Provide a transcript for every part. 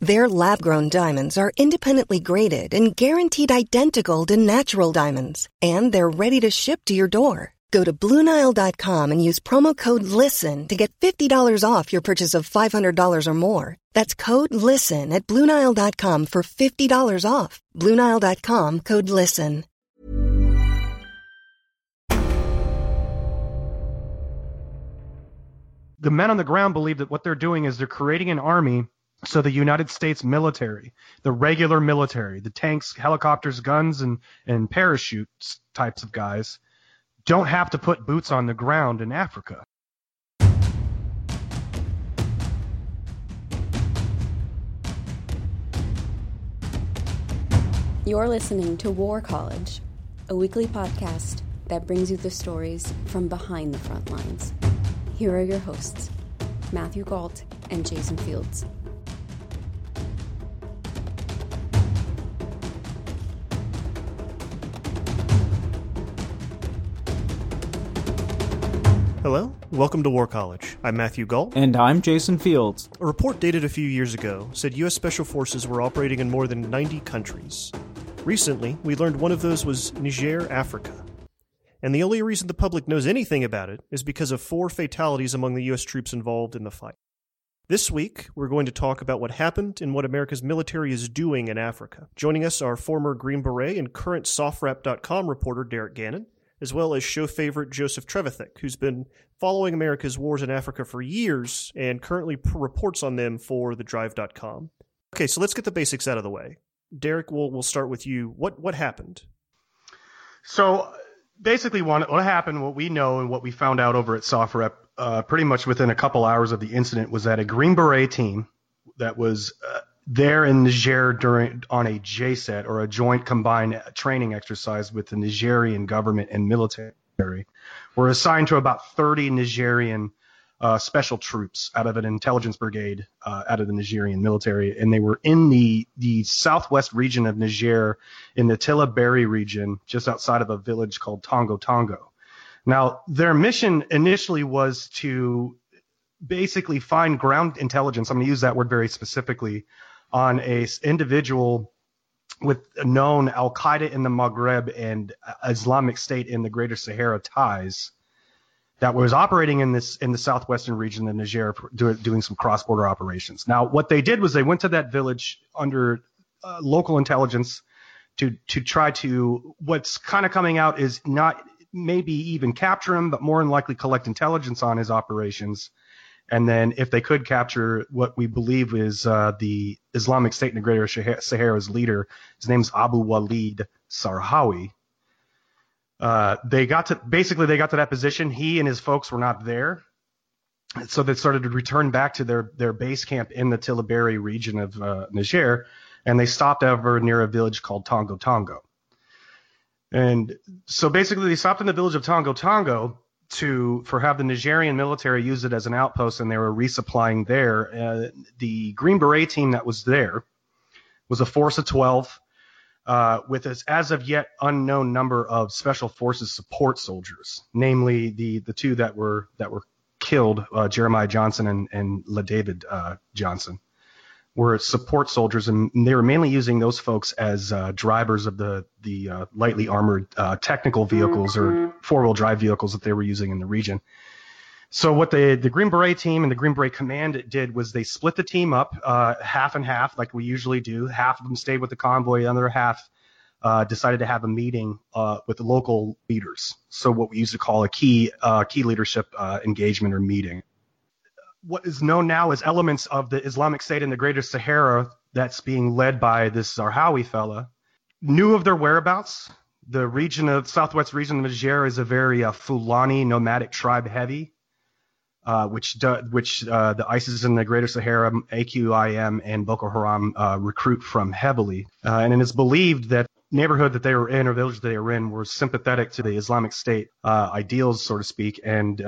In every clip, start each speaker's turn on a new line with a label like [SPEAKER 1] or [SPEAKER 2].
[SPEAKER 1] Their lab grown diamonds are independently graded and guaranteed identical to natural diamonds, and they're ready to ship to your door. Go to Bluenile.com and use promo code LISTEN to get $50 off your purchase of $500 or more. That's code LISTEN at Bluenile.com for $50 off. Bluenile.com code LISTEN.
[SPEAKER 2] The men on the ground believe that what they're doing is they're creating an army so the United States military, the regular military, the tanks, helicopters, guns, and, and parachutes types of guys don't have to put boots on the ground in Africa.
[SPEAKER 3] You're listening to War College, a weekly podcast that brings you the stories from behind the front lines. Here are your hosts, Matthew Gault and Jason Fields.
[SPEAKER 4] Hello, welcome to War College. I'm Matthew Gault.
[SPEAKER 5] And I'm Jason Fields.
[SPEAKER 4] A report dated a few years ago said U.S. Special Forces were operating in more than 90 countries. Recently, we learned one of those was Niger, Africa. And the only reason the public knows anything about it is because of four fatalities among the U.S. troops involved in the fight. This week, we're going to talk about what happened and what America's military is doing in Africa. Joining us are former Green Beret and current SOFREP.com reporter Derek Gannon as well as show favorite Joseph Trevithick, who's been following America's wars in Africa for years and currently p- reports on them for thedrive.com. Okay, so let's get the basics out of the way. Derek, we'll, we'll start with you. What, what happened?
[SPEAKER 2] So basically, what, what happened, what we know and what we found out over at SOFREP uh, pretty much within a couple hours of the incident was that a Green Beret team that was uh, there in Niger during on a JCET or a joint combined training exercise with the Nigerian government and military were assigned to about 30 Nigerian uh, special troops out of an intelligence brigade uh, out of the Nigerian military, and they were in the the southwest region of Niger, in the Tillaberi region, just outside of a village called Tongo Tongo. Now, their mission initially was to basically find ground intelligence. I'm going to use that word very specifically on a individual with known Al Qaeda in the Maghreb and Islamic State in the Greater Sahara ties that was operating in this in the southwestern region of Niger doing some cross-border operations. Now, what they did was they went to that village under uh, local intelligence to to try to what's kind of coming out is not maybe even capture him, but more than likely collect intelligence on his operations and then if they could capture what we believe is uh, the Islamic State in the Greater Sahara's leader, his name's Abu Walid Sahrawi. Uh, they got to basically they got to that position. He and his folks were not there, so they started to return back to their their base camp in the Tillaberi region of uh, Niger, and they stopped over near a village called Tongo Tongo. And so basically, they stopped in the village of Tongo Tongo to for have the Nigerian military use it as an outpost, and they were resupplying there. Uh, the Green Beret team that was there was a force of 12, uh, with as, as of yet unknown number of special forces support soldiers, namely the the two that were that were killed, uh, Jeremiah Johnson and and LaDavid uh, Johnson were support soldiers, and they were mainly using those folks as uh, drivers of the the uh, lightly armored uh, technical vehicles mm-hmm. or four wheel drive vehicles that they were using in the region. So what the the Green Beret team and the Green Beret Command did was they split the team up uh, half and half, like we usually do. Half of them stayed with the convoy, the other half uh, decided to have a meeting uh, with the local leaders. So what we used to call a key key leadership engagement or meeting what is known now as elements of the Islamic State in the Greater Sahara that's being led by this Zarhawi fella knew of their whereabouts. The region of southwest region of Niger is a very uh, Fulani nomadic tribe heavy, uh, which do, which uh, the ISIS in the Greater Sahara, AQIM, and Boko Haram uh, recruit from heavily. Uh, and it is believed that neighborhood that they were in or village they were in were sympathetic to the Islamic State uh, ideals, so to speak, and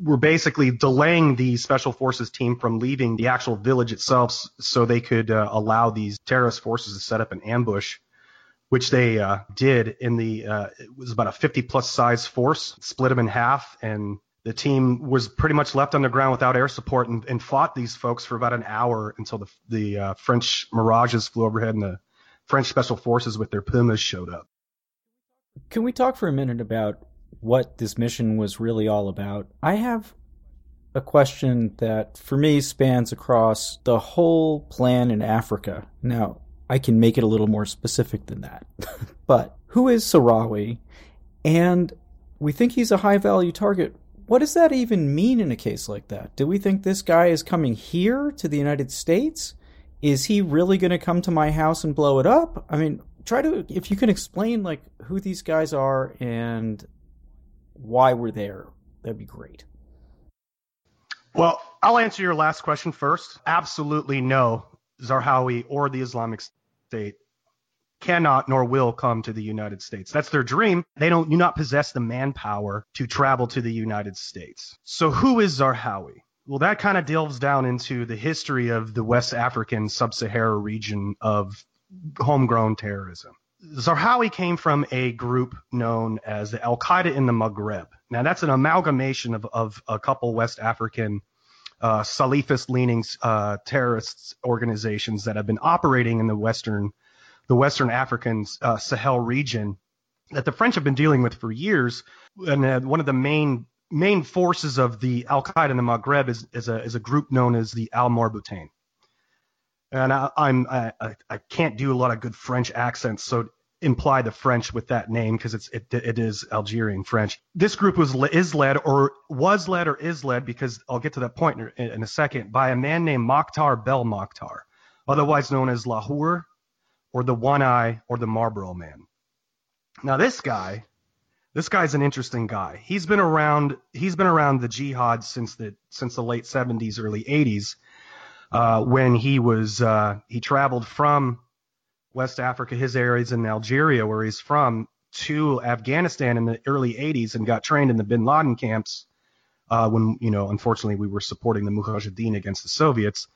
[SPEAKER 2] were basically delaying the special forces team from leaving the actual village itself so they could uh, allow these terrorist forces to set up an ambush which they uh, did in the uh, it was about a 50 plus size force split them in half and the team was pretty much left on the ground without air support and, and fought these folks for about an hour until the, the uh, french mirages flew overhead and the french special forces with their pumas showed up.
[SPEAKER 5] Can we talk for a minute about what this mission was really all about. I have a question that for me spans across the whole plan in Africa. Now, I can make it a little more specific than that. but who is Sahrawi? And we think he's a high value target. What does that even mean in a case like that? Do we think this guy is coming here to the United States? Is he really going to come to my house and blow it up? I mean, try to if you can explain like who these guys are and why we're there. That'd be great.
[SPEAKER 2] Well, I'll answer your last question first. Absolutely no. Zarqawi or the Islamic State cannot nor will come to the United States. That's their dream. They don't do not possess the manpower to travel to the United States. So who is Zarqawi? Well, that kind of delves down into the history of the West African sub-Sahara region of homegrown terrorism. Zarqawi came from a group known as the Al Qaeda in the Maghreb. Now, that's an amalgamation of, of a couple West African uh, Salafist leaning uh, terrorist organizations that have been operating in the Western, the Western African uh, Sahel region that the French have been dealing with for years. And uh, one of the main main forces of the Al Qaeda in the Maghreb is, is, a, is a group known as the Al Maraboutain and I, I'm I, I can't do a lot of good French accents, so imply the French with that name because it's it, it is Algerian French. This group was is led or was led or is led because I'll get to that point in, in a second by a man named Mokhtar Belmokhtar, otherwise known as Lahore, or the One Eye, or the Marlboro Man. Now this guy, this guy's an interesting guy. He's been around he's been around the jihad since the since the late 70s, early 80s uh, when he was uh, he traveled from West Africa, his areas in Algeria, where he's from, to Afghanistan in the early 80s and got trained in the Bin Laden camps. Uh, when you know, unfortunately, we were supporting the Mujahideen against the Soviets.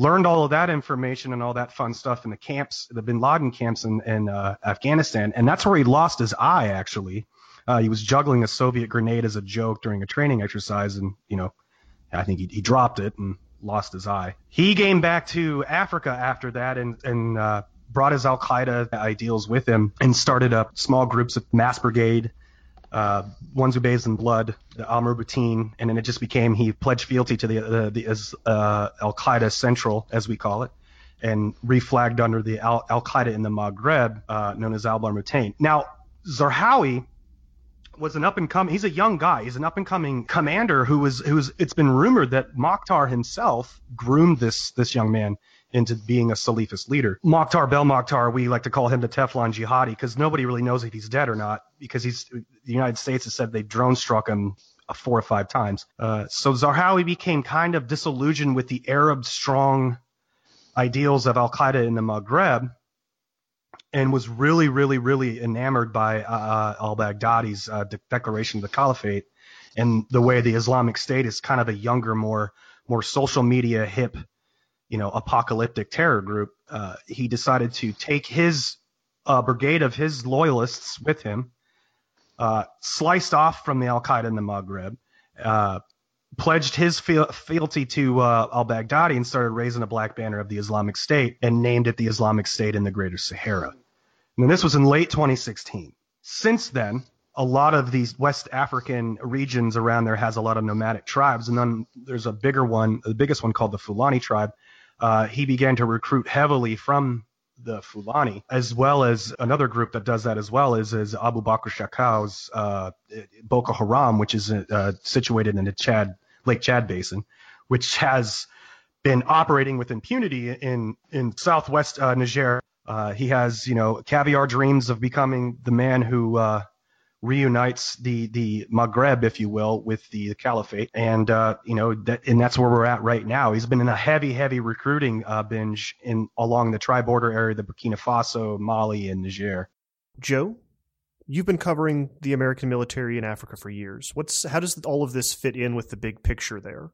[SPEAKER 2] Learned all of that information and all that fun stuff in the camps, the Bin Laden camps in, in uh, Afghanistan, and that's where he lost his eye. Actually, uh, he was juggling a Soviet grenade as a joke during a training exercise, and you know, I think he, he dropped it and lost his eye. He came back to Africa after that and, and uh, brought his Al Qaeda ideals with him and started up small groups of Masked Brigade, uh, ones who bathed in blood, the Al Maraboutain, and then it just became he pledged fealty to the uh, the uh, Al Qaeda Central, as we call it, and reflagged under the Al Qaeda in the Maghreb, uh, known as Al Maraboutain. Now Zarqawi was an up and coming. He's a young guy. He's an up and coming commander who was who was. It's been rumored that Mokhtar himself groomed this this young man into being a Salafist leader. Mokhtar Belmokhtar, we like to call him the Teflon jihadi because nobody really knows if he's dead or not because he's the United States has said they drone struck him four or five times. Uh, so Zarqawi became kind of disillusioned with the Arab strong ideals of Al Qaeda in the Maghreb and was really, really, really enamored by uh, uh al Baghdadi's uh, de- declaration of the caliphate and the way the Islamic State is kind of a younger, more more social media hip, you know, apocalyptic terror group. Uh, he decided to take his uh, brigade of his loyalists with him, uh, sliced off from the Al Qaeda in the Maghreb, pledged his fealty to uh, al-Baghdadi and started raising a black banner of the Islamic State and named it the Islamic State in the Greater Sahara. And this was in late 2016. Since then, a lot of these West African regions around there has a lot of nomadic tribes, and then there's a bigger one, the biggest one called the Fulani tribe. Uh, he began to recruit heavily from the Fulani, as well as another group that does that as well is, is Abu Bakr Shekau's uh, Boko Haram, which is uh, situated in the Chad Lake Chad Basin, which has been operating with impunity in in southwest uh, Niger. Uh, he has, you know, caviar dreams of becoming the man who uh, reunites the the Maghreb, if you will, with the the caliphate, and uh, you know that and that's where we're at right now. He's been in a heavy, heavy recruiting uh, binge in along the tri-border area, the Burkina Faso, Mali, and Niger.
[SPEAKER 4] Joe, you've been covering the American military in Africa for years. What's how does all of this fit in with the big picture there?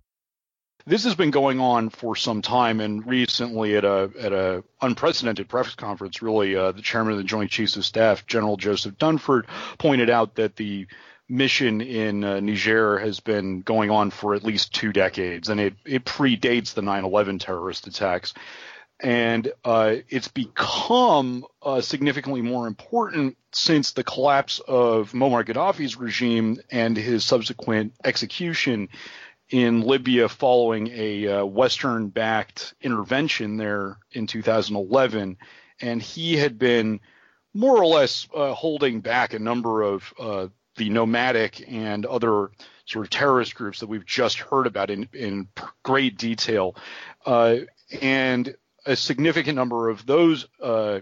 [SPEAKER 6] This has been going on for some time, and recently at a at a unprecedented press conference, really, uh, the chairman of the Joint Chiefs of Staff, General Joseph Dunford, pointed out that the mission in uh, Niger has been going on for at least two decades, and it, it predates the 9/11 terrorist attacks, and uh, it's become uh, significantly more important since the collapse of Muammar Gaddafi's regime and his subsequent execution in Libya following a uh, Western backed intervention there in 2011. And he had been more or less uh, holding back a number of uh, the nomadic and other sort of terrorist groups that we've just heard about in, in great detail. Uh, and a significant number of those uh,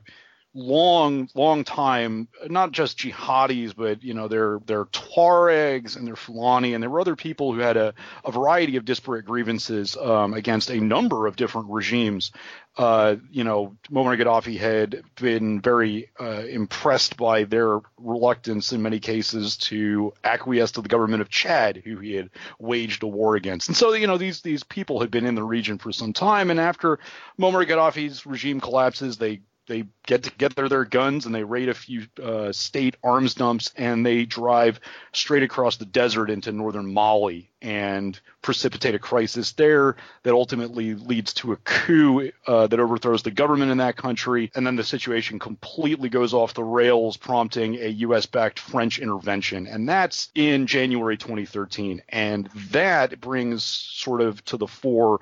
[SPEAKER 6] long, long time, not just jihadis, but you know, they're they're Tuaregs and they're Fulani, and there were other people who had a, a variety of disparate grievances um, against a number of different regimes. Uh, you know, Muammar Gaddafi had been very uh, impressed by their reluctance in many cases to acquiesce to the government of Chad, who he had waged a war against. And so, you know, these these people had been in the region for some time, and after Muammar Gaddafi's regime collapses, they they get together their guns and they raid a few uh, state arms dumps and they drive straight across the desert into northern Mali and precipitate a crisis there that ultimately leads to a coup uh, that overthrows the government in that country. And then the situation completely goes off the rails prompting a US backed French intervention. And that's in January 2013 and that brings sort of to the fore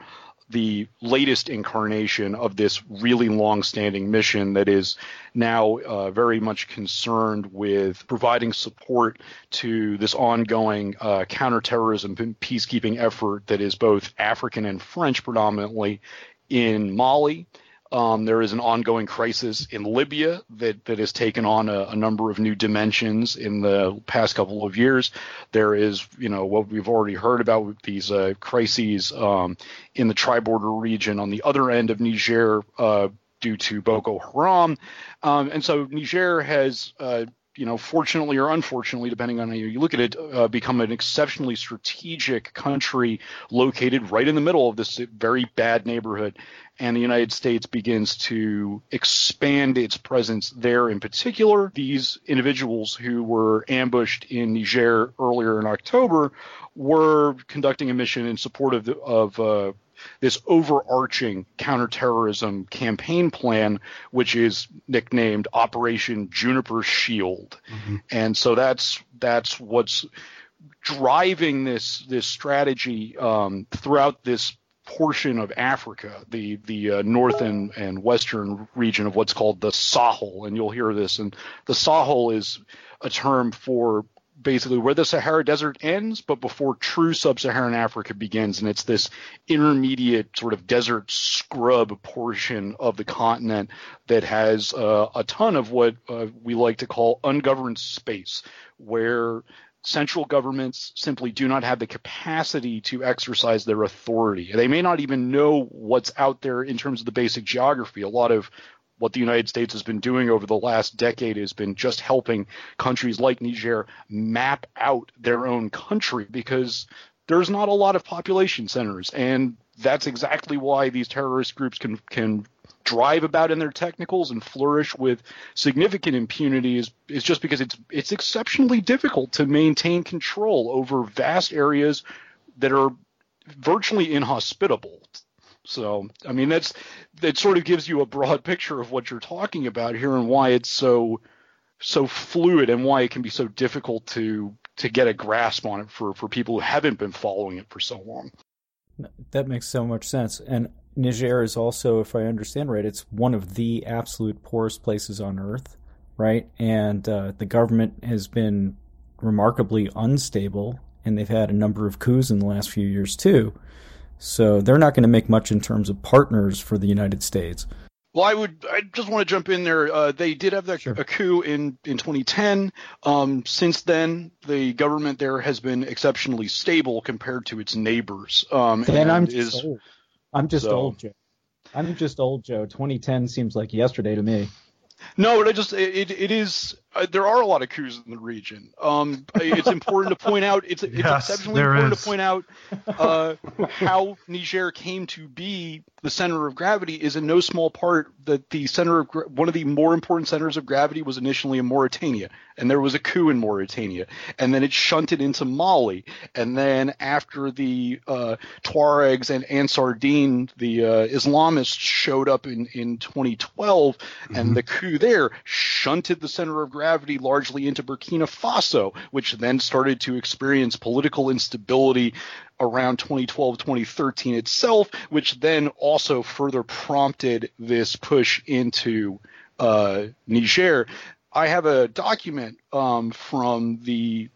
[SPEAKER 6] the latest incarnation of this really long-standing mission that is now uh, very much concerned with providing support to this ongoing uh, counterterrorism peacekeeping effort that is both African and French predominantly in Mali um, there is an ongoing crisis in Libya that, that has taken on a, a, number of new dimensions in the past couple of years. There is, you know, what we've already heard about these uh, crises um, in the tri-border region on the other end of Niger uh, due to Boko Haram. Um, and so Niger has uh, you know, fortunately or unfortunately, depending on how you look at it, uh, become an exceptionally strategic country located right in the middle of this very bad neighborhood. And the United States begins to expand its presence there in particular. These individuals who were ambushed in Niger earlier in October were conducting a mission in support of, the, of uh, this overarching counterterrorism campaign plan, which is nicknamed Operation Juniper Shield. Mm-hmm. And so that's that's what's driving this this strategy um, throughout this portion of Africa, the the uh, north and, and western region of what's called the Sahel, and you'll hear this. And the Sahel is a term for basically where the Sahara Desert ends, but before true sub-Saharan Africa begins, and it's this intermediate sort of desert scrub portion of the continent that has uh, a ton of what uh, we like to call ungoverned space, where central governments simply do not have the capacity to exercise their authority. They may not even know what's out there in terms of the basic geography. A lot of what the United States has been doing over the last decade has been just helping countries like Niger map out their own country because there's not a lot of population centers. And that's exactly why these terrorist groups can can drive about in their technicals and flourish with significant impunity is, is just because it's it's exceptionally difficult to maintain control over vast areas that are virtually inhospitable so, I mean, that's that sort of gives you a broad picture of what you're talking about here and why it's so so fluid and why it can be so difficult to to get a grasp on it for for people who haven't been following it for so long.
[SPEAKER 5] That makes so much sense. And Niger is also, if I understand right, it's one of the absolute poorest places on earth, right? And uh, the government has been remarkably unstable, and they've had a number of coups in the last few years too. So they're not going to make much in terms of partners for the United States.
[SPEAKER 6] Well, I would. I just want to jump in there. Uh, they did have that
[SPEAKER 5] Sure.
[SPEAKER 6] a coup in in 2010. Um, since then, the government there has been exceptionally stable compared to its neighbors. Um,
[SPEAKER 5] Then
[SPEAKER 6] and
[SPEAKER 5] I'm
[SPEAKER 6] is
[SPEAKER 5] just old. I'm just
[SPEAKER 6] so-
[SPEAKER 5] old, Joe. I'm just old, Joe. 2010 seems like yesterday to me.
[SPEAKER 6] No, but I just it it is uh, there are a lot of coups in the region. Um, it's important to point out it's, it's
[SPEAKER 2] Yes,
[SPEAKER 6] exceptionally important
[SPEAKER 2] is.
[SPEAKER 6] to point out uh, how Niger came to be the center of gravity is in no small part that the center of one of the more important centers of gravity was initially in Mauritania, and there was a coup in Mauritania, and then it shunted into Mali, and then after the uh, Tuaregs and Ansar Dine, the uh, Islamists showed up in in 2012, and the coup there shunted the center of gravity largely into Burkina Faso, which then started to experience political instability around 2012 2013 itself, which then also further prompted this push into uh, Niger. I have a document um, from the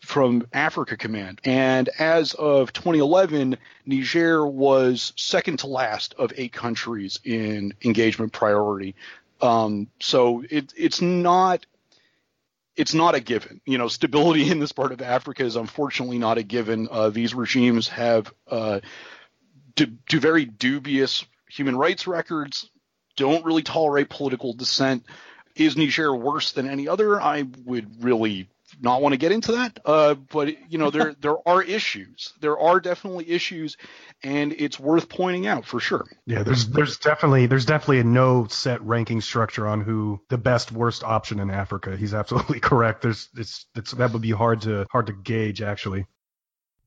[SPEAKER 6] from Africa Command, and as of 2011, Niger was second to last of eight countries in engagement priority. Um, so it, it's not it's not a given. You know, stability in this part of Africa is unfortunately not a given. Uh, these regimes have uh, do, do very dubious human rights records, don't really tolerate political dissent. Is Niger worse than any other? I would really not want to get into that. Uh, but you know, there there are issues. There are definitely issues, and it's worth pointing out for sure.
[SPEAKER 2] Yeah, there's there's definitely there's definitely a no set ranking structure on who the best worst option in Africa. He's absolutely correct. There's it's it's that would be hard to hard to gauge actually.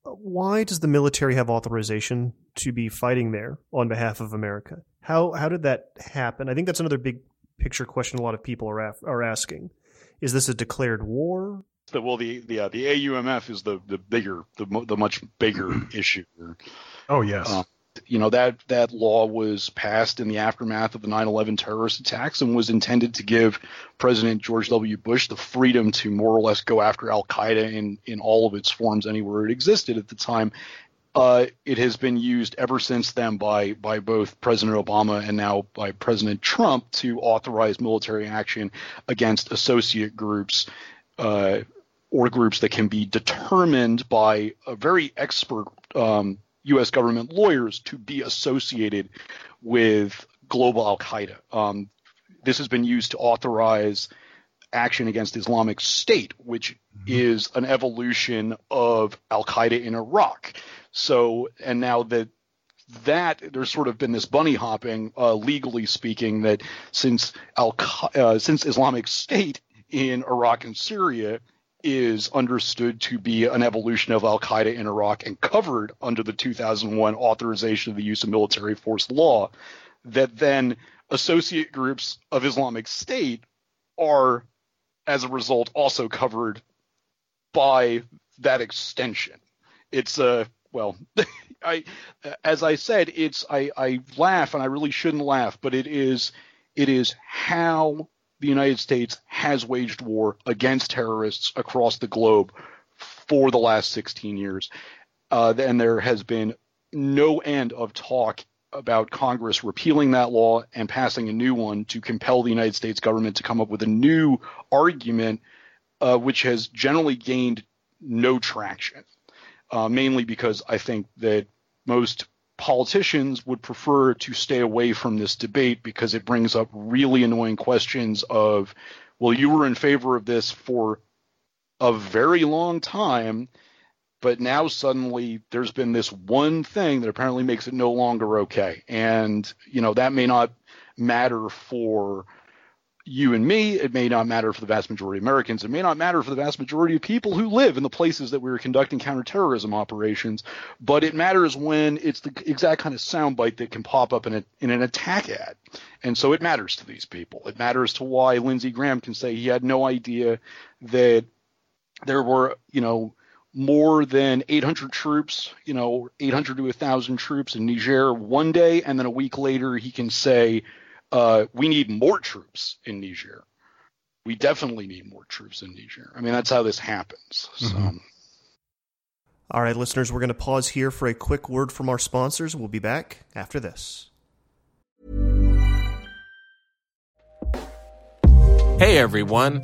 [SPEAKER 4] Why does the military have authorization to be fighting there on behalf of America? How how did that happen? I think that's another big picture question a lot of people are af- are asking. Is this a declared war?
[SPEAKER 6] The, well, the the uh, the AUMF is the the bigger the the much bigger issue.
[SPEAKER 2] Oh yes.
[SPEAKER 6] Uh, you know that that law was passed in the aftermath of the 9/11 terrorist attacks and was intended to give President George W. Bush the freedom to more or less go after Al Qaeda in in all of its forms anywhere it existed at the time. Uh, it has been used ever since then by by both President Obama and now by President Trump to authorize military action against associate groups uh, or groups that can be determined by very expert um, U.S. government lawyers to be associated with global Al Qaeda. Um, this has been used to authorize action against Islamic State, which is an evolution of Al Qaeda in Iraq. So, and now that that there's sort of been this bunny hopping, uh, legally speaking, that since Al uh, since Islamic State in Iraq and Syria is understood to be an evolution of Al Qaeda in Iraq and covered under the 2001 authorization of the use of military force law, that then associate groups of Islamic State are, as a result, also covered by that extension. It's a well, I as I said, it's I, I laugh and I really shouldn't laugh, but it is it is how the United States has waged war against terrorists across the globe for the last 16 years. Uh, and there has been no end of talk about Congress repealing that law and passing a new one to compel the United States government to come up with a new argument, uh, which has generally gained no traction, uh, mainly because I think that most politicians would prefer to stay away from this debate because it brings up really annoying questions of, well, you were in favor of this for a very long time, but now suddenly there's been this one thing that apparently makes it no longer okay. And, you know, that may not matter for you and me. It may not matter for the vast majority of Americans. It may not matter for the vast majority of people who live in the places that we are conducting counterterrorism operations. But it matters when it's the exact kind of soundbite that can pop up in, a, in an attack ad. And so it matters to these people. It matters to why Lindsey Graham can say he had no idea that there were, you know, more than 800 troops, you know, 800 to 1,000 troops in Niger one day, and then a week later he can say, uh, we need more troops in Niger. We definitely need more troops in Niger. I mean, that's how this happens. So.
[SPEAKER 2] Mhm.
[SPEAKER 4] All right, listeners, we're going to pause here for a quick word from our sponsors. We'll be back after this.
[SPEAKER 7] Hey everyone,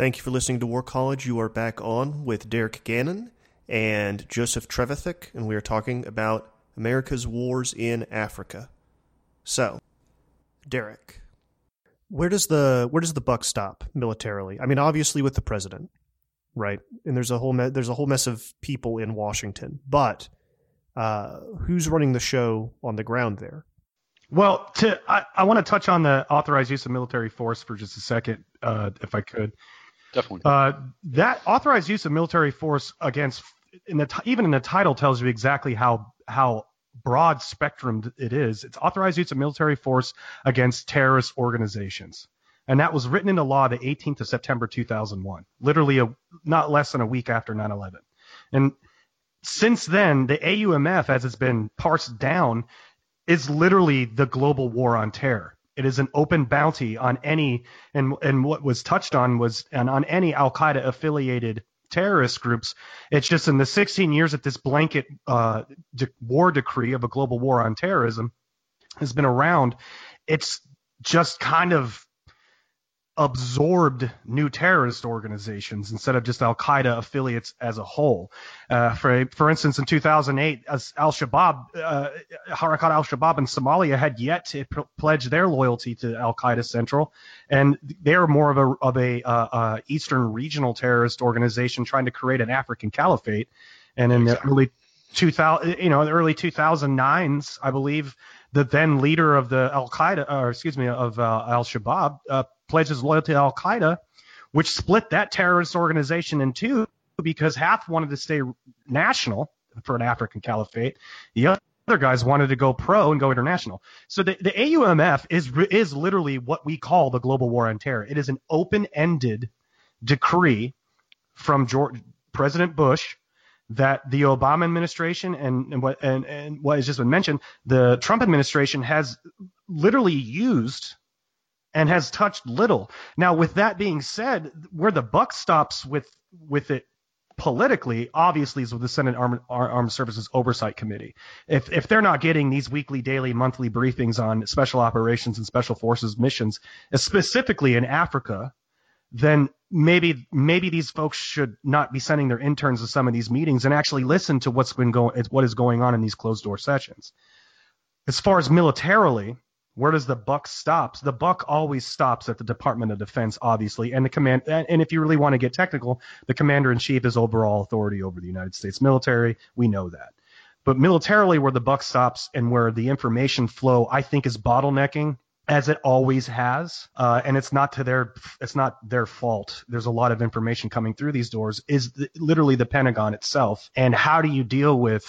[SPEAKER 4] Thank you for listening to War College. You are back on with Derek Gannon and Joseph Trevithick, and we are talking about America's wars in Africa. So, Derek, where does the where does the buck stop militarily? I mean, obviously with the president, right? And there's a whole me- there's a whole mess of people in Washington, but uh, who's running the show on the ground there?
[SPEAKER 2] Well, to I, I want to touch on the authorized use of military force for just a second, uh, if I could.
[SPEAKER 6] Definitely.
[SPEAKER 2] Uh, that authorized use of military force against, in the t- even in the title tells you exactly how how broad spectrum it is. It's authorized use of military force against terrorist organizations, and that was written into law the 18th of September 2001, literally a, not less than a week after 9/11. And since then, the AUMF, as it's been parsed down, is literally the global war on terror. It is an open bounty on any, and and what was touched on was and on any Al Qaeda affiliated terrorist groups. It's just in the 16 years that this blanket uh, de- war decree of a global war on terrorism has been around, it's just kind of absorbed new terrorist organizations instead of just Al Qaeda affiliates as a whole. Uh, for for instance, in 2008, Al Shabaab, uh, Harakat Al Shabaab in Somalia had yet to p- pledge their loyalty to Al Qaeda Central, and they're more of a of a uh, uh, Eastern regional terrorist organization trying to create an African caliphate. And in the early 2000, you know, the early 2009s, I believe the then leader of the Al Qaeda, or excuse me, of uh, Al Shabaab, uh, pledges loyalty to Al Qaeda, which split that terrorist organization in two because half wanted to stay national for an African caliphate. The other guys wanted to go pro and go international. So the, the AUMF is is literally what we call the global war on terror. It is an open-ended decree from George, President Bush that the Obama administration and, and what and, and what has just been mentioned, the Trump administration has literally used and has touched little. Now, with that being said, where the buck stops with with it politically, obviously, is with the Senate Armed, Armed Services Oversight Committee. If if they're not getting these weekly, daily, monthly briefings on special operations and special forces missions, specifically in Africa, then maybe maybe these folks should not be sending their interns to some of these meetings and actually listen to what's been going what is going on in these closed door sessions. As far as militarily, where does the buck stops? The buck always stops at the Department of Defense, obviously, and the command. And if you really want to get technical, the commander in chief is overall authority over the United States military. We know that. But militarily, where the buck stops and where the information flow, I think, is bottlenecking, as it always has. Uh, and it's not to their it's not their fault. There's a lot of information coming through these doors. Is literally the Pentagon itself. And how do you deal with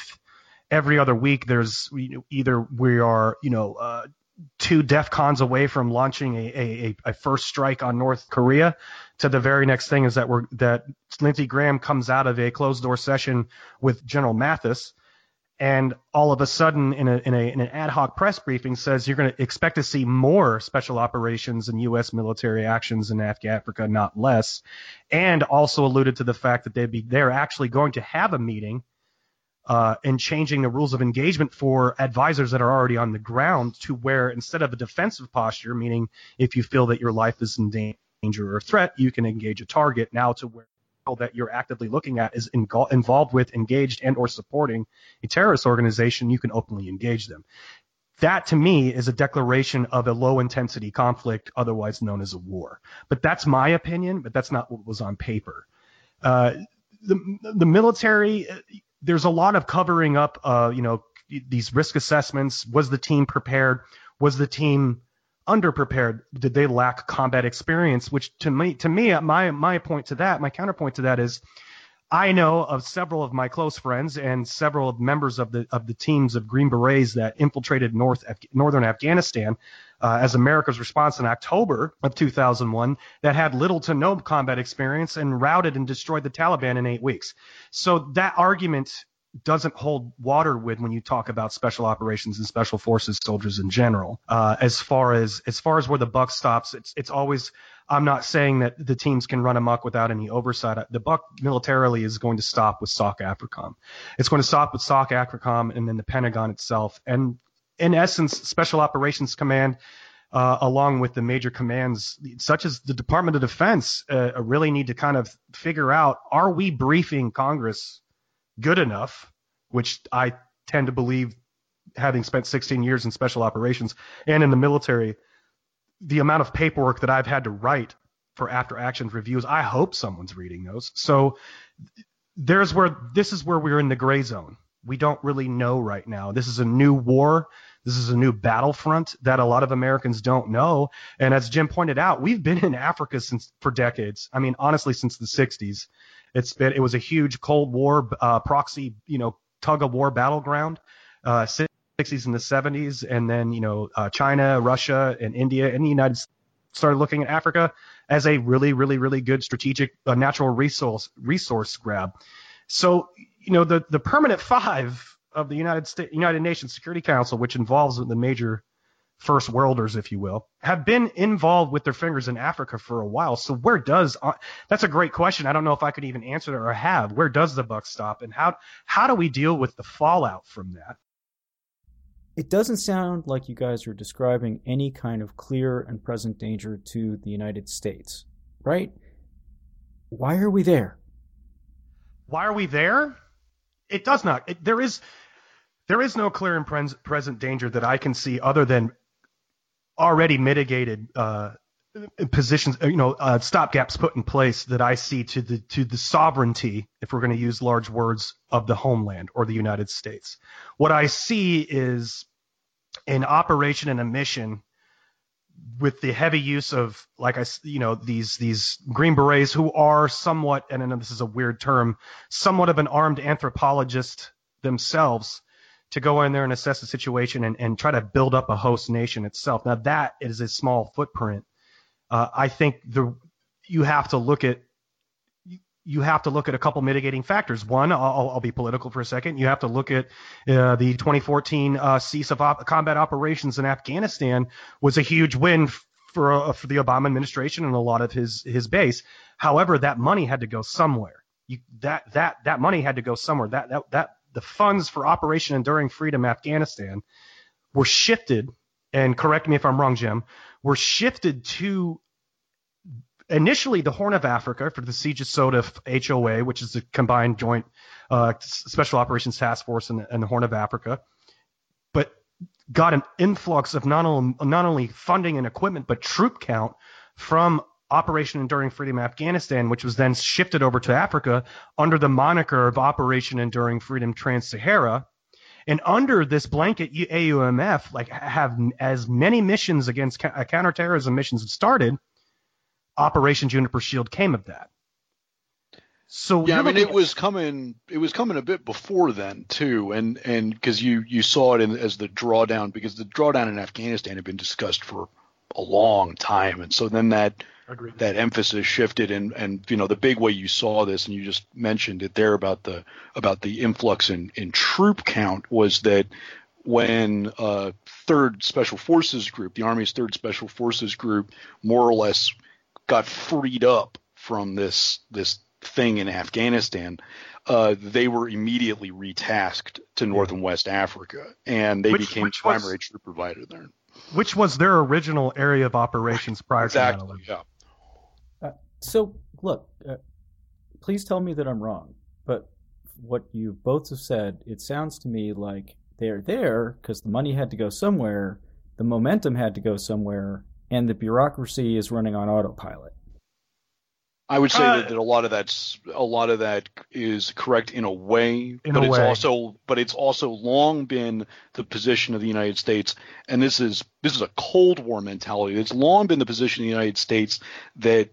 [SPEAKER 2] every other week? There's either we are you know. Uh, two DEFCONs away from launching a, a, a first strike on North Korea. To the very next thing is that we're that Lindsey Graham comes out of a closed door session with General Mattis, and all of a sudden in, a, in, a, in an ad hoc press briefing says you're going to expect to see more special operations and U.S. military actions in Africa, not less, and also alluded to the fact that they'd be they're actually going to have a meeting uh, and changing the rules of engagement for advisors that are already on the ground to where instead of a defensive posture, meaning if you feel that your life is in danger or threat, you can engage a target, now to where that you're actively looking at is in, involved with, engaged, and or supporting a terrorist organization, you can openly engage them. That to me is a declaration of a low intensity conflict, otherwise known as a war. But that's my opinion, but that's not what was on paper. Uh, the the military. There's a lot of covering up. Uh, you know, these risk assessments. Was the team prepared? Was the team underprepared? Did they lack combat experience? Which to me, to me, my my point to that, my counterpoint to that is, I know of several of my close friends and several of members of the of the teams of Green Berets that infiltrated North northern Afghanistan uh, as America's response in October of 2001 that had little to no combat experience and routed and destroyed the Taliban in eight weeks. So that argument doesn't hold water with when you talk about special operations and special forces soldiers in general. Uh, as far as as far as where the buck stops, it's it's always. I'm not saying that the teams can run amok without any oversight. The buck militarily is going to stop with SOC AFRICOM. It's going to stop with SOC AFRICOM and then the Pentagon itself. And in essence, Special Operations Command. Uh, along with the major commands, such as the Department of Defense, uh, really need to kind of figure out: Are we briefing Congress good enough, which I tend to believe, having spent 16 years in special operations and in the military, the amount of paperwork that I've had to write for after action reviews, I hope someone's reading those. So there's where this is where we're in the gray zone. We don't really know right now. This is a new war. This is a new battlefront that a lot of Americans don't know. And as Jim pointed out, we've been in Africa since for decades. I mean, honestly, since the 60s. It's been it was a huge Cold War uh, proxy, you know, tug of war battleground. Uh, 60s and the 70s, and then you know uh, China, Russia, and India, and the United States started looking at Africa as a really, really, really good strategic uh, natural resource resource grab. So you know the the permanent five of the United States United Nations Security Council, which involves the major first worlders, if you will, have been involved with their fingers in Africa for a while. So where does uh, that's a great question. I don't know if I could even answer it or have. Where does the buck stop, and how how do we deal with the fallout from that?
[SPEAKER 5] It doesn't sound like you guys are describing any kind of clear and present danger to the United States, right? Why are we there?
[SPEAKER 2] Why are we there? It does not. It, there is there is no clear and present danger that I can see other than already mitigated uh, positions, you know, uh, stopgaps put in place that I see to the to the sovereignty, if we're going to use large words, of the homeland or the United States. What I see is an operation and a mission with the heavy use of, like I, you know, these these Green Berets who are somewhat, and I know this is a weird term, somewhat of an armed anthropologist themselves to go in there and assess the situation and, and try to build up a host nation itself. Now that is a small footprint. Uh, I think the you have to look at you have to look at a couple mitigating factors. One, I'll, I'll be political for a second. You have to look at uh, the 2014 uh, cease of op- combat operations in Afghanistan was a huge win for uh, for the Obama administration and a lot of his his base. However, that money had to go somewhere. You, that that that money had to go somewhere. That that that the funds for Operation Enduring Freedom Afghanistan were shifted, and correct me if I'm wrong, Jim, were shifted to initially the Horn of Africa for the CJSOTF HOA, which is the combined joint uh, special operations task force in the, Horn of Africa, but got an influx of not only, not only funding and equipment, but troop count from Operation Enduring Freedom Afghanistan, which was then shifted over to Africa under the moniker of Operation Enduring Freedom Trans-Sahara. And under this blanket AUMF, like have as many missions against uh, counterterrorism missions have started, Operation Juniper Shield came of that.
[SPEAKER 6] So yeah, I mean, it was coming. It was coming a bit before then too, and and because you you saw it in, as the drawdown because the drawdown in Afghanistan had been discussed for a long time, and so then that Agreed. that emphasis shifted and and you know the big way you saw this and you just mentioned it there about the about the influx in in troop count was that when uh, third special forces group the army's third special forces group more or less got freed up from this this thing in Afghanistan uh, they were immediately retasked to North and West Africa, and they which, became which primary was, troop provider there.
[SPEAKER 2] Which was their original area of operations prior
[SPEAKER 6] exactly, to 9/11. Yeah.
[SPEAKER 5] So, look, uh, please tell me that I'm wrong, but what you both have said, it sounds to me like they're there because the money had to go somewhere, the momentum had to go somewhere, and the bureaucracy is running on autopilot.
[SPEAKER 6] I would say
[SPEAKER 2] Uh,
[SPEAKER 6] that, that a lot of that's a lot of that is correct in a way,
[SPEAKER 2] In
[SPEAKER 6] but
[SPEAKER 2] a
[SPEAKER 6] it's
[SPEAKER 2] way.
[SPEAKER 6] also but it's also long been the position of the United States, and this is this is a Cold War mentality. It's long been the position of the United States that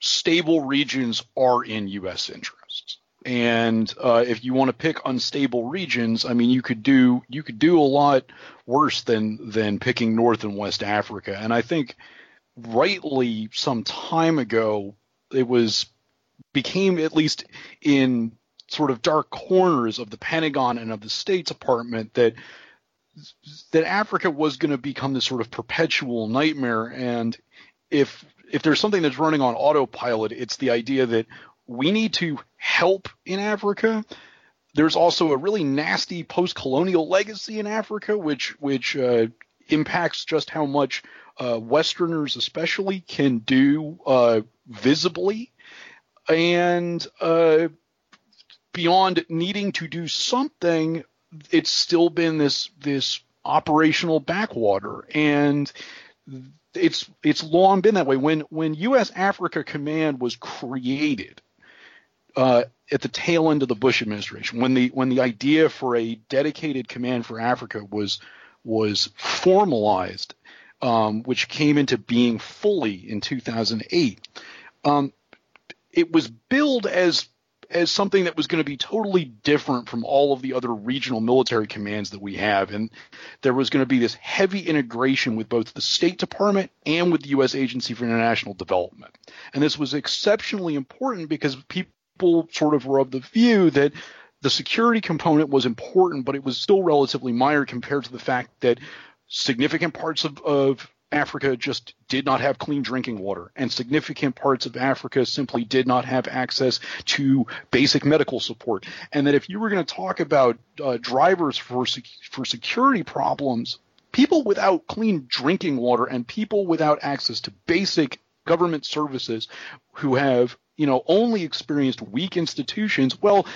[SPEAKER 6] stable regions are in U.S. interests. And uh, if you want to pick unstable regions, I mean, you could do you could do a lot worse than than picking North and West Africa. And I think rightly some time ago it was became at least in sort of dark corners of the Pentagon and of the State Department that that Africa was going to become this sort of perpetual nightmare and if if there's something that's running on autopilot it's the idea that we need to help in Africa there's also a really nasty post-colonial legacy in Africa which which uh, impacts just how much uh, Westerners especially can do uh, visibly and uh, beyond needing to do something, it's still been this this operational backwater, and it's it's long been that way. When when U.S. Africa Command was created uh, at the tail end of the Bush administration, when the when the idea for a dedicated command for Africa was was formalized, um, which came into being fully in 2008. Um, it was billed as as something that was going to be totally different from all of the other regional military commands that we have and there was going to be this heavy integration with both the State Department and with the US Agency for International Development and this was exceptionally important because people sort of were of the view that the security component was important but it was still relatively minor compared to the fact that significant parts of, of Africa just did not have clean drinking water, and significant parts of Africa simply did not have access to basic medical support. And that if you were going to talk about uh, drivers for sec- for security problems, people without clean drinking water and people without access to basic government services who have you know only experienced weak institutions, well,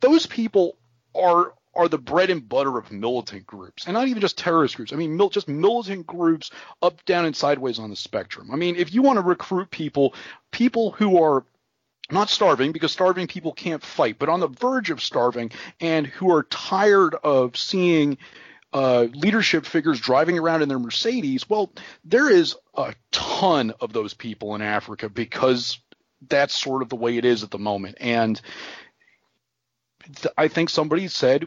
[SPEAKER 6] those people are are the bread and butter of militant groups, and not even just terrorist groups. I mean, mil- just militant groups up, down, and sideways on the spectrum. I mean, if you want to recruit people, people who are not starving because starving people can't fight, but on the verge of starving and who are tired of seeing uh, leadership figures driving around in their Mercedes, well, there is a ton of those people in Africa because that's sort of the way it is at the moment. And th- I think somebody said,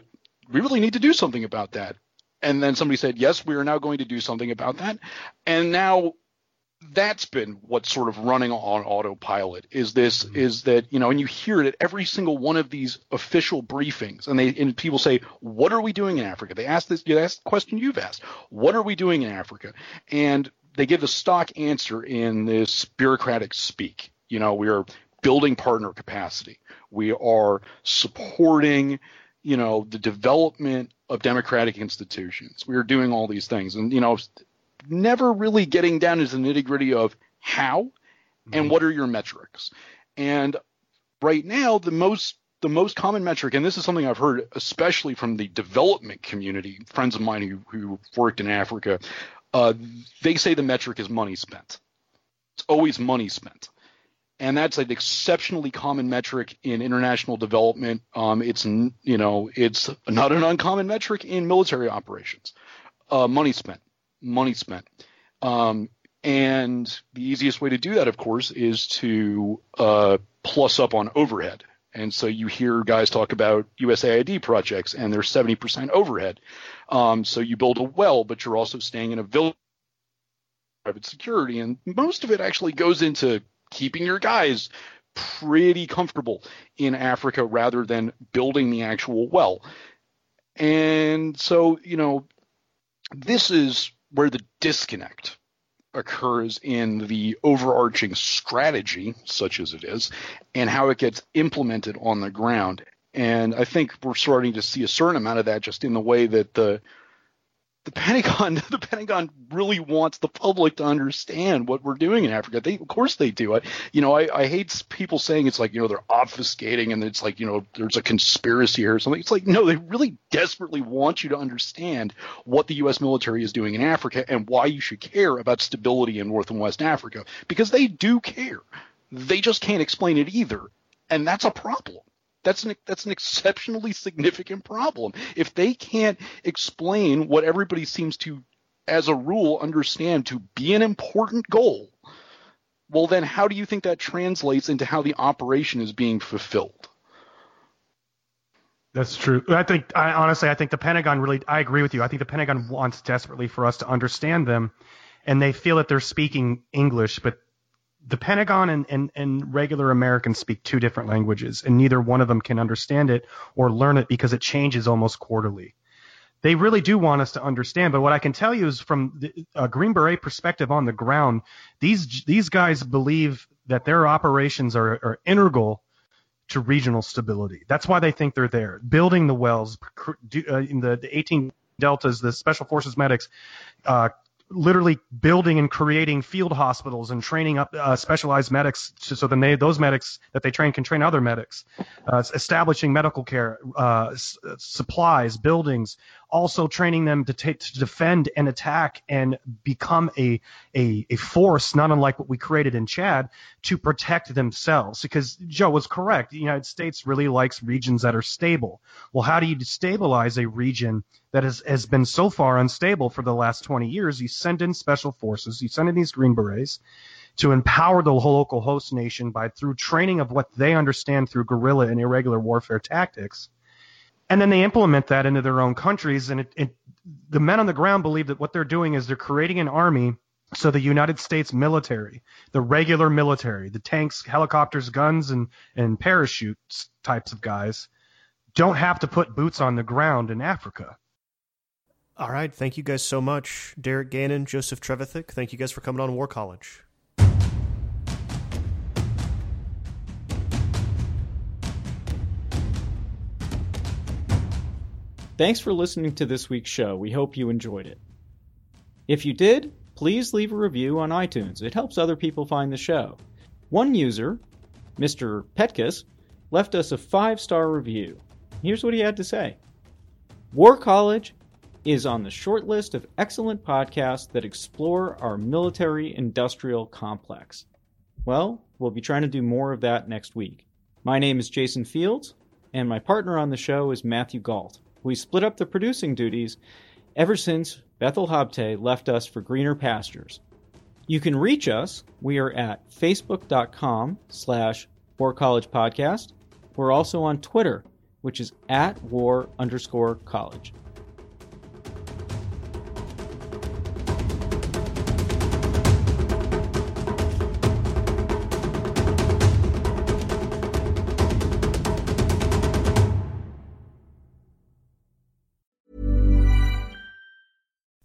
[SPEAKER 6] we really need to do something about that. And then somebody said, yes, we are now going to do something about that. And now that's been what's sort of running on autopilot is this mm-hmm. is that you know and you hear it at every single one of these official briefings and they and people say what are we doing in africa they ask this you ask the question you've asked what are we doing in africa and they give the stock answer in this bureaucratic speak you know we are building partner capacity we are supporting you know the development of democratic institutions we are doing all these things and you know never really getting down into the nitty gritty of how and what are your metrics. And right now, the most the most common metric, and this is something I've heard especially from the development community, friends of mine who who worked in Africa, uh, they say the metric is money spent. It's always money spent. And that's an exceptionally common metric in international development. Um, it's you know it's not an uncommon metric in military operations. Uh, money spent money spent. Um, and the easiest way to do that, of course, is to uh, plus up on overhead. And so you hear guys talk about USAID projects, and they're 70% overhead. Um, so you build a well, but you're also staying in a village, private security, and most of it actually goes into keeping your guys pretty comfortable in Africa rather than building the actual well. And so, you know, this is where the disconnect occurs in the overarching strategy, such as it is, and how it gets implemented on the ground. And I think we're starting to see a certain amount of that just in the way that the the Pentagon the Pentagon really wants the public to understand what we're doing in Africa. They of course they do. I, you know, I, I hate people saying it's like, you know, they're obfuscating and it's like, you know, there's a conspiracy or something. It's like, no, they really desperately want you to understand what the US military is doing in Africa and why you should care about stability in North and West Africa because they do care. they just can't explain it either. And that's a problem. That's an that's an exceptionally significant problem. If they can't explain what everybody seems to as a rule understand to be an important goal, well then how do you think that translates into how the operation is being fulfilled?
[SPEAKER 2] That's true. I think, I, honestly, I think the Pentagon really, I agree with you. I think the Pentagon wants desperately for us to understand them, and they feel that they're speaking English, but the Pentagon and, and, and regular Americans speak two different languages, and neither one of them can understand it or learn it because it changes almost quarterly. They really do want us to understand, but what I can tell you is from a Green Beret perspective on the ground, these these guys believe that their operations are, are integral to regional stability. That's why they think they're there. Building the wells uh, in the, the 18 deltas, the special forces medics, uh, literally building and creating field hospitals and training up uh, specialized medics to, so then they, those medics that they train can train other medics, uh, establishing medical care, uh, s- supplies, buildings, also training them to, take, to defend and attack and become a, a, a force, not unlike what we created in Chad, to protect themselves. Because Joe was correct. The United States really likes regions that are stable. Well, how do you destabilize a region that has, has been so far unstable for the last 20 years? You send in special forces, you send in these Green Berets to empower the local host nation by through training of what they understand through guerrilla and irregular warfare tactics and then they implement that into their own countries. And it, it, the men on the ground believe that what they're doing is they're creating an army. So the United States military, the regular military, the tanks, helicopters, guns, and and parachutes types of guys, don't have to put boots on the ground in Africa.
[SPEAKER 4] All right, thank you guys so much, Derek Gannon, Joseph Trevithick. Thank you guys for coming on War College.
[SPEAKER 5] Thanks for listening to this week's show. We hope you enjoyed it. If you did, please leave a review on iTunes. It helps other people find the show. One user, Mr. Petkus, left us a five star review. Here's what he had to say War College is on the short list of excellent podcasts that explore our military industrial complex. Well, we'll be trying to do more of that next week. My name is Jason Fields, and my partner on the show is Matthew Gault. We split up the producing duties ever since Bethel Habte left us for greener pastures. You can reach us. We are at facebook.com slash war college podcast. We're also on Twitter, which is at war underscore college.